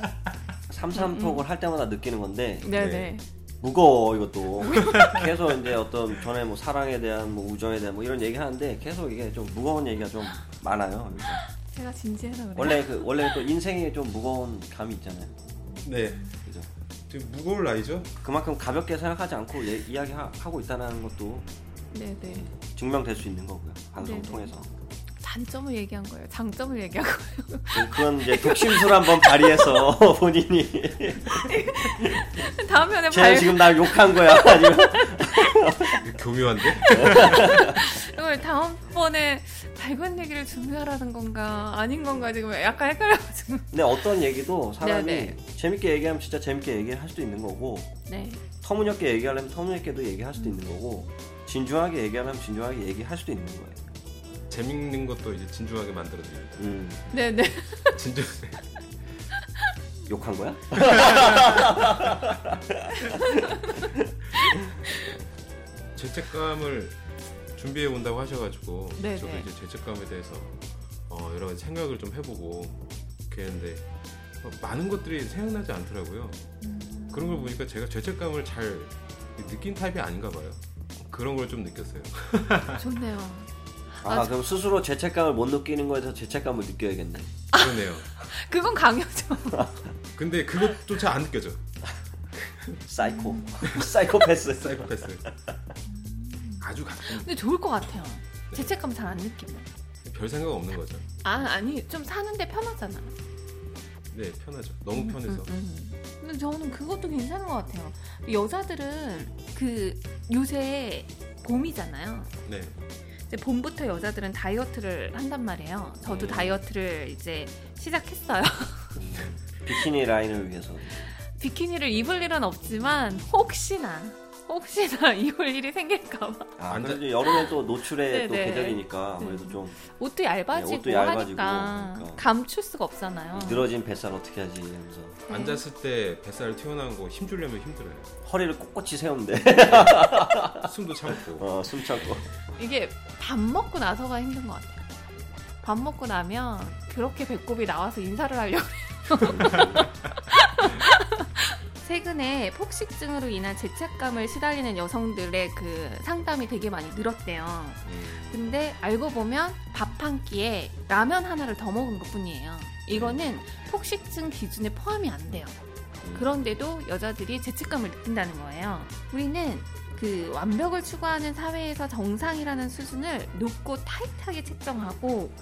*laughs* 삼삼톡을 할 때마다 느끼는 건데 네네. 무거워 이것도 *laughs* 계속 이제 어떤 전에 뭐 사랑에 대한 뭐 우정에 대한 뭐 이런 얘기 하는데 계속 이게 좀 무거운 얘기가 좀 많아요. 그래서 제가 진지하다 그래요. 원래 그 원래 또 인생이 좀 무거운 감이 있잖아요. 네. 지금 무거울 나이죠? 그만큼 가볍게 생각하지 않고 예- 이야기하고 있다는 것도 네네. 증명될 수 있는 거고요. 네네. 통해서. 단점을 얘기한 거예요. 장점을 얘기한 거예요. 그- 그건 이제 독심술 한번 발휘해서 *laughs* 본인이 *laughs* 다음 편에 쟤 지금 날 욕한 거야 아니면 교묘한데? *laughs* 질문을 다음번에 밝은 얘기를 준비하라는 건가 아닌 건가 지금 약간 헷갈려가지고. 근데 어떤 얘기도 사람이 네네. 재밌게 얘기하면 진짜 재밌게 얘기할 수도 있는 거고 네. 터무니없게 얘기하려면 터무니없게도 얘기할 수도 있는 거고 진중하게 얘기하려면 진중하게 얘기할 수도 있는 거예요. 재밌는 것도 이제 진중하게 만들어드립니다. 음, 네네. 진중 *laughs* 욕한 거야? 죄책감을 준비해 온다고 하셔가지고 네네. 저도 이제 죄책감에 대해서 어, 여러 가지 생각을 좀 해보고 그랬는데 어, 많은 것들이 생각나지 않더라고요. 음. 그런 걸 보니까 제가 죄책감을 잘 느낀 타입이 아닌가 봐요. 그런 걸 좀 느꼈어요. *laughs* 좋네요. 아, 아, 그럼 스스로 죄책감을 못 느끼는 거에서 죄책감을 느껴야겠네. 그러네요. *laughs* 그건 강요죠. *laughs* 근데 그것조차 안 느껴져. 사이코, 사이코패스. 사이코패스. 아주 가끔 근데 좋을 것 같아요. 죄책감 잘 안 느끼면. 별 생각 없는 거죠. 아 아니 좀 사는데 편하잖아. 네, 편하죠. 너무 편해서. 음, 음. 근데 저는 그것도 괜찮은 것 같아요. 여자들은 그 요새 봄이잖아요. 네. 이제 봄부터 여자들은 다이어트를 한단 말이에요. 저도 음. 다이어트를 이제 시작했어요. 비키니 라인을 위해서. *laughs* 비키니를 입을 일은 없지만 혹시나 혹시나 *laughs* 입을 일이 생길까봐 아, 앉아- 그래도 여름에 또 노출의 또 네네. 계절이니까 아무래도 좀 옷도 얇아지고, 네, 옷도 얇아지고 하니까 그러니까. 감출 수가 없잖아요. 늘어진 뱃살 어떻게 하지 이러면서 네. 앉았을 때 뱃살 튀어나온 거 힘주려면 힘들어요. 허리를 꼿꼿이 세우는데 *laughs* 숨도 참고. 어, 숨 참고 이게 밥 먹고 나서가 힘든 것 같아요. 밥 먹고 나면 그렇게 배꼽이 나와서 인사를 하려고 해요. *laughs* 최근에 폭식증으로 인한 죄책감을 시달리는 여성들의 그 상담이 되게 많이 늘었대요. 음, 근데 알고 보면 밥 한 끼에 라면 하나를 더 먹은 것 뿐이에요. 이거는 폭식증 기준에 포함이 안 돼요. 그런데도 여자들이 죄책감을 느낀다는 거예요. 우리는 그 완벽을 추구하는 사회에서 정상이라는 수준을 높고 타이트하게 책정하고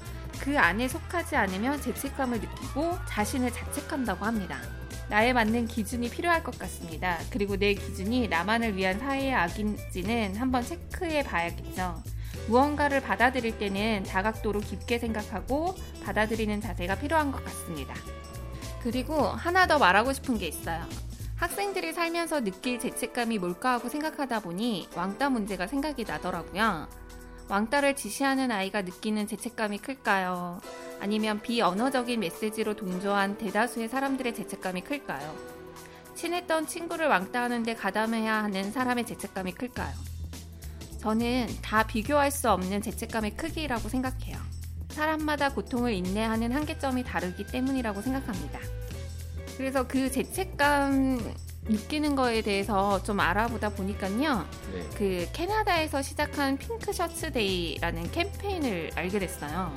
그 안에 속하지 않으면 죄책감을 느끼고 자신을 자책한다고 합니다. 나에 맞는 기준이 필요할 것 같습니다. 그리고 내 기준이 나만을 위한 사회의 악인지는 한번 체크해 봐야겠죠. 무언가를 받아들일 때는 다각도로 깊게 생각하고 받아들이는 자세가 필요한 것 같습니다. 그리고 하나 더 말하고 싶은 게 있어요. 학생들이 살면서 느낄 죄책감이 뭘까 하고 생각하다 보니 왕따 문제가 생각이 나더라고요. 왕따를 지시하는 아이가 느끼는 죄책감이 클까요? 아니면 비언어적인 메시지로 동조한 대다수의 사람들의 죄책감이 클까요? 친했던 친구를 왕따하는데 가담해야 하는 사람의 죄책감이 클까요? 저는 다 비교할 수 없는 죄책감의 크기라고 생각해요. 사람마다 고통을 인내하는 한계점이 다르기 때문이라고 생각합니다. 그래서 그 죄책감 느끼는 거에 대해서 좀 알아보다 보니까요. 네. 그 캐나다에서 시작한 Pink Shirt Day라는 캠페인을 알게 됐어요.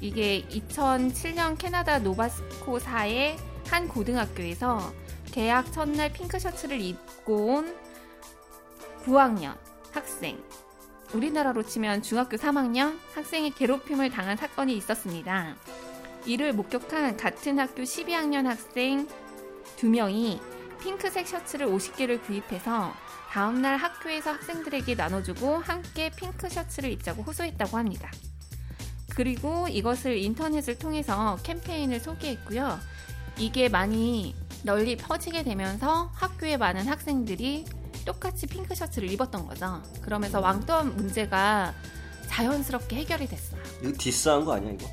이게 2007년 캐나다 노바스코샤의 한 고등학교에서 개학 첫날 핑크 셔츠를 입고 온 9학년 학생, 우리나라로 치면 중학교 3학년 학생이 괴롭힘을 당한 사건이 있었습니다. 이를 목격한 같은 학교 12학년 학생 2명이 핑크색 셔츠를 50개를 구입해서 다음날 학교에서 학생들에게 나눠주고 함께 핑크 셔츠를 입자고 호소했다고 합니다. 그리고 이것을 인터넷을 통해서 캠페인을 소개했고요. 이게 많이 널리 퍼지게 되면서 학교에 많은 학생들이 똑같이 핑크 셔츠를 입었던 거죠. 그러면서 왕따 문제가 자연스럽게 해결이 됐어요. 이거 디스한 거 아니야 이거?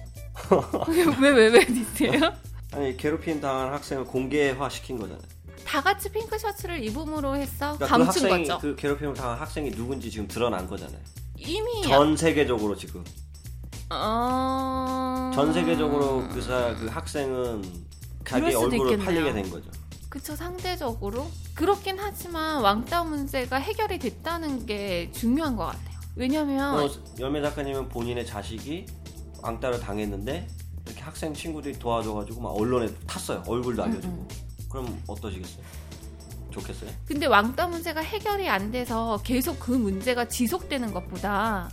*laughs* 왜왜왜 디스예요? 아니 괴롭힘 당한 학생을 공개화 시킨 거잖아요. 다 같이 핑크 셔츠를 입음으로 해서 그러니까 그 감춘 학생이 거죠. 그 괴롭힘을 당한 학생이 누군지 지금 드러난 거잖아요. 이미 전 세계적으로 지금 어... 전 세계적으로 그, 사, 그 학생은 자기 얼굴을 있겠네요. 팔리게 된 거죠. 그쵸 상대적으로 그렇긴 하지만 왕따 문제가 해결이 됐다는 게 중요한 것 같아요. 왜냐면 어, 열매 작가님은 본인의 자식이 왕따를 당했는데 이렇게 학생 친구들이 도와줘가지고 막 언론에 탔어요. 얼굴도 음, 알려주고. 그럼 어떠시겠어요? 좋겠어요? 근데 왕따 문제가 해결이 안 돼서 계속 그 문제가 지속되는 것보다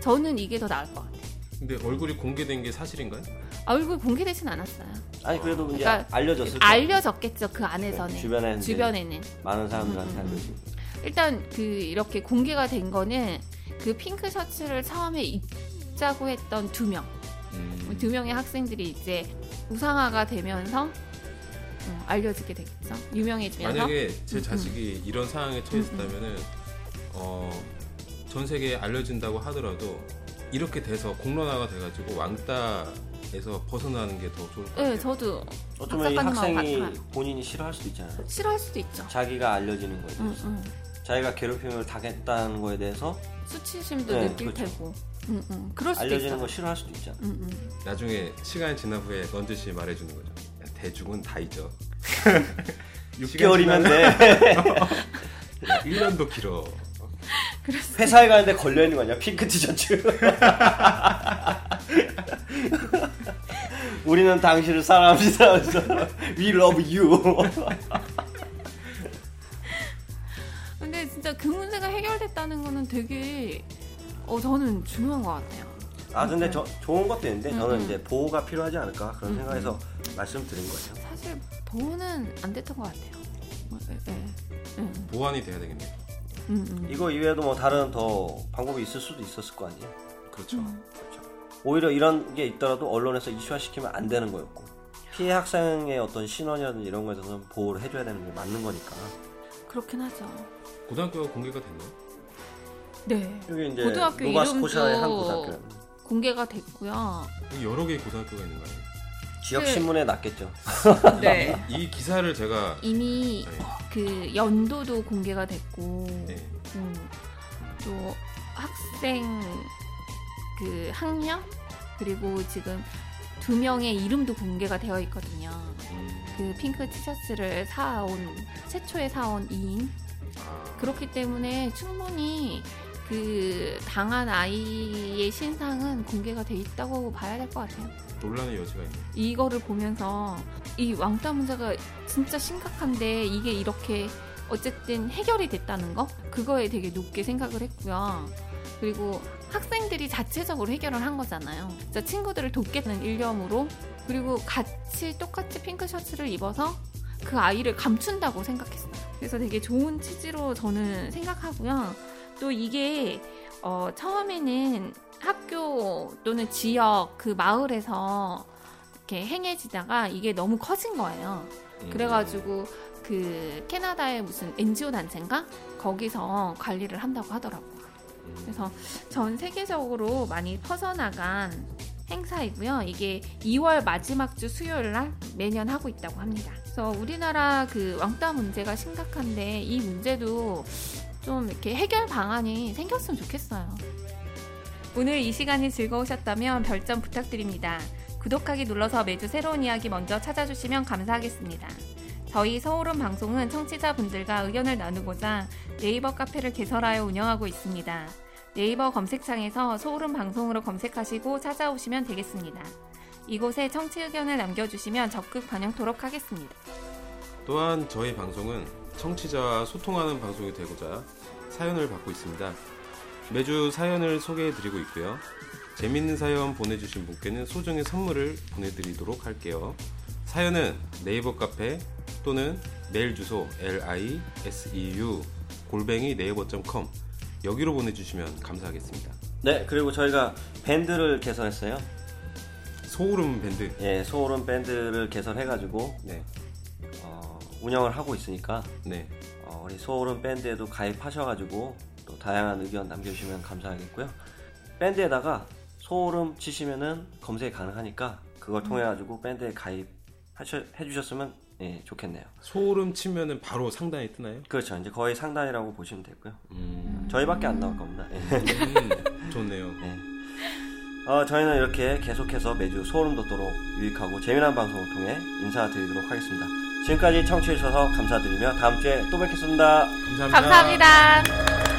저는 이게 더 나을 것 같아요. 근데 얼굴이 공개된 게 사실인가요? 아, 얼굴 공개되진 않았어요. 아니 그래도 이제 그러니까 알려졌을 거예요. 알려졌겠죠 그 안에서는 주변에 이제 주변에는 많은 사람들한테 음, 음, 음. 알려지고. 일단 그 이렇게 공개가 된 거는 그 핑크 셔츠를 처음에 입자고 했던 두 명, 음. 두 명의 학생들이 이제 우상화가 되면서 어, 알려지게 되겠죠. 유명해지면서. 만약에 제 음, 자식이 이런 상황에 처했다면은 어, 전 세계에 알려진다고 하더라도 이렇게 돼서 공론화가 돼가지고 왕따에서 벗어나는 게 더 좋을 것 같아요. 네, 저도 어쩌면 이 학생이 같아요. 본인이 싫어할 수도 있잖아요. 싫어할 수도 있죠. 자기가 알려지는 거에 응, 대해서. 응. 자기가 괴롭힘을 당했다는 거에 대해서 수치심도 네, 느낄 그렇죠. 테고. 응, 응. 그럴 수도 알려지는 있죠. 거 싫어할 수도 있잖아. 응, 응. 나중에 시간이 지난 후에 넌지시 말해주는 거죠. 야, 대중은 다 잊어. 6개월이면 돼. 1년도 길어. 회사에 가는데 걸려있는 거 아니야? 핑크 티셔츠. *laughs* 우리는 당신을 사랑합니다. We love you. 근데 진짜 그 문제가 해결됐다는 거는 되게 어 저는 중요한 것 같아요. 아 근데 저 좋은 것도 있는데 저는 음, 음. 이제 보호가 필요하지 않을까 그런 음, 생각에서 말씀드린 거예요. 사실 보호는 안 됐던 것 같아요. 예. 응, 보완이 돼야 되겠네. 응, 응. 이거 이외에도 뭐 다른 더 방법이 있을 수도 있었을 거 아니에요. 그렇죠. 음. 오히려 이런 게 있더라도 언론에서 이슈화 시키면 안 되는 거였고 피해 학생의 어떤 신원이라든지 이런 거에 대해서는 보호를 해줘야 되는 게 맞는 거니까 그렇긴 하죠. 고등학교가 공개가 됐나요? 네. 여기 이제 고등학교 노바스코샤의 한 이름도 고등학교 공개가 됐고요. 여러 개의 고등학교가 있는가요? 지역 그- 신문에 났겠죠. *laughs* 네. 이 기사를 제가 이미 네, 그 연도도 공개가 됐고, 네. 음, 또 학생 그 학년 그리고 지금 두 명의 이름도 공개가 되어 있거든요. 음, 그 핑크 티셔츠를 사온 최초에 사온 이인 아, 그렇기 때문에 충분히 그 당한 아이의 신상은 공개가 돼 있다고 봐야 될 것 같아요. 논란의 여지가 있네. 이거를 보면서 이 왕따 문제가 진짜 심각한데 이게 이렇게 어쨌든 해결이 됐다는 거 그거에 되게 높게 생각을 했고요. 그리고 학생들이 자체적으로 해결을 한 거잖아요. 진짜 친구들을 돕겠다는 일념으로 그리고 같이 똑같이 핑크 셔츠를 입어서 그 아이를 감춘다고 생각했어요. 그래서 되게 좋은 취지로 저는 생각하고요. 또 이게 어, 처음에는 학교 또는 지역 그 마을에서 이렇게 행해지다가 이게 너무 커진 거예요. 음. 그래가지고 그 캐나다의 무슨 NGO 단체인가 거기서 관리를 한다고 하더라고요. 음, 그래서 전 세계적으로 많이 퍼져나간 행사이고요. 이게 2월 마지막 주 수요일 날 매년 하고 있다고 합니다. 그래서 우리나라 그 왕따 문제가 심각한데 이 문제도 좀 이렇게 해결 방안이 생겼으면 좋겠어요. 오늘 이 시간이 즐거우셨다면 별점 부탁드립니다. 구독하기 눌러서 매주 새로운 이야기 먼저 찾아주시면 감사하겠습니다. 저희 서울은 방송은 청취자분들과 의견을 나누고자 네이버 카페를 개설하여 운영하고 있습니다. 네이버 검색창에서 소울음 방송으로 검색하시고 찾아오시면 되겠습니다. 이곳에 청취 의견을 남겨주시면 적극 반영토록 하겠습니다. 또한 저희 방송은 청취자와 소통하는 방송이 되고자 사연을 받고 있습니다. 매주 사연을 소개해드리고 있고요. 재밌는 사연 보내주신 분께는 소정의 선물을 보내드리도록 할게요. 사연은 네이버 카페 또는 메일 주소 liseu 골뱅이 네이버.com 여기로 보내주시면 감사하겠습니다. 네 그리고 저희가 밴드를 개설했어요. 소울음 밴드 예 소울음 밴드를 개설해가지고 네, 어, 운영을 하고 있으니까 네, 어, 우리 소울음 밴드에도 가입하셔가지고 또 다양한 의견 남겨주시면 감사하겠고요. 밴드에다가 소울음 치시면은 검색이 가능하니까 그걸 통해 가지고 밴드에 가입해 주셨으면 예, 좋겠네요. 소울음 치면은 바로 상단에 뜨나요? 그렇죠. 이제 거의 상단이라고 보시면 되고요. 음, 저희밖에 안 나올 겁니다. 예. 음, 좋네요. *laughs* 네. 어, 저희는 이렇게 계속해서 매주 소름 돋도록 유익하고 재미난 방송을 통해 인사드리도록 하겠습니다. 지금까지 청취해주셔서 감사드리며 다음 주에 또 뵙겠습니다. 감사합니다. 감사합니다.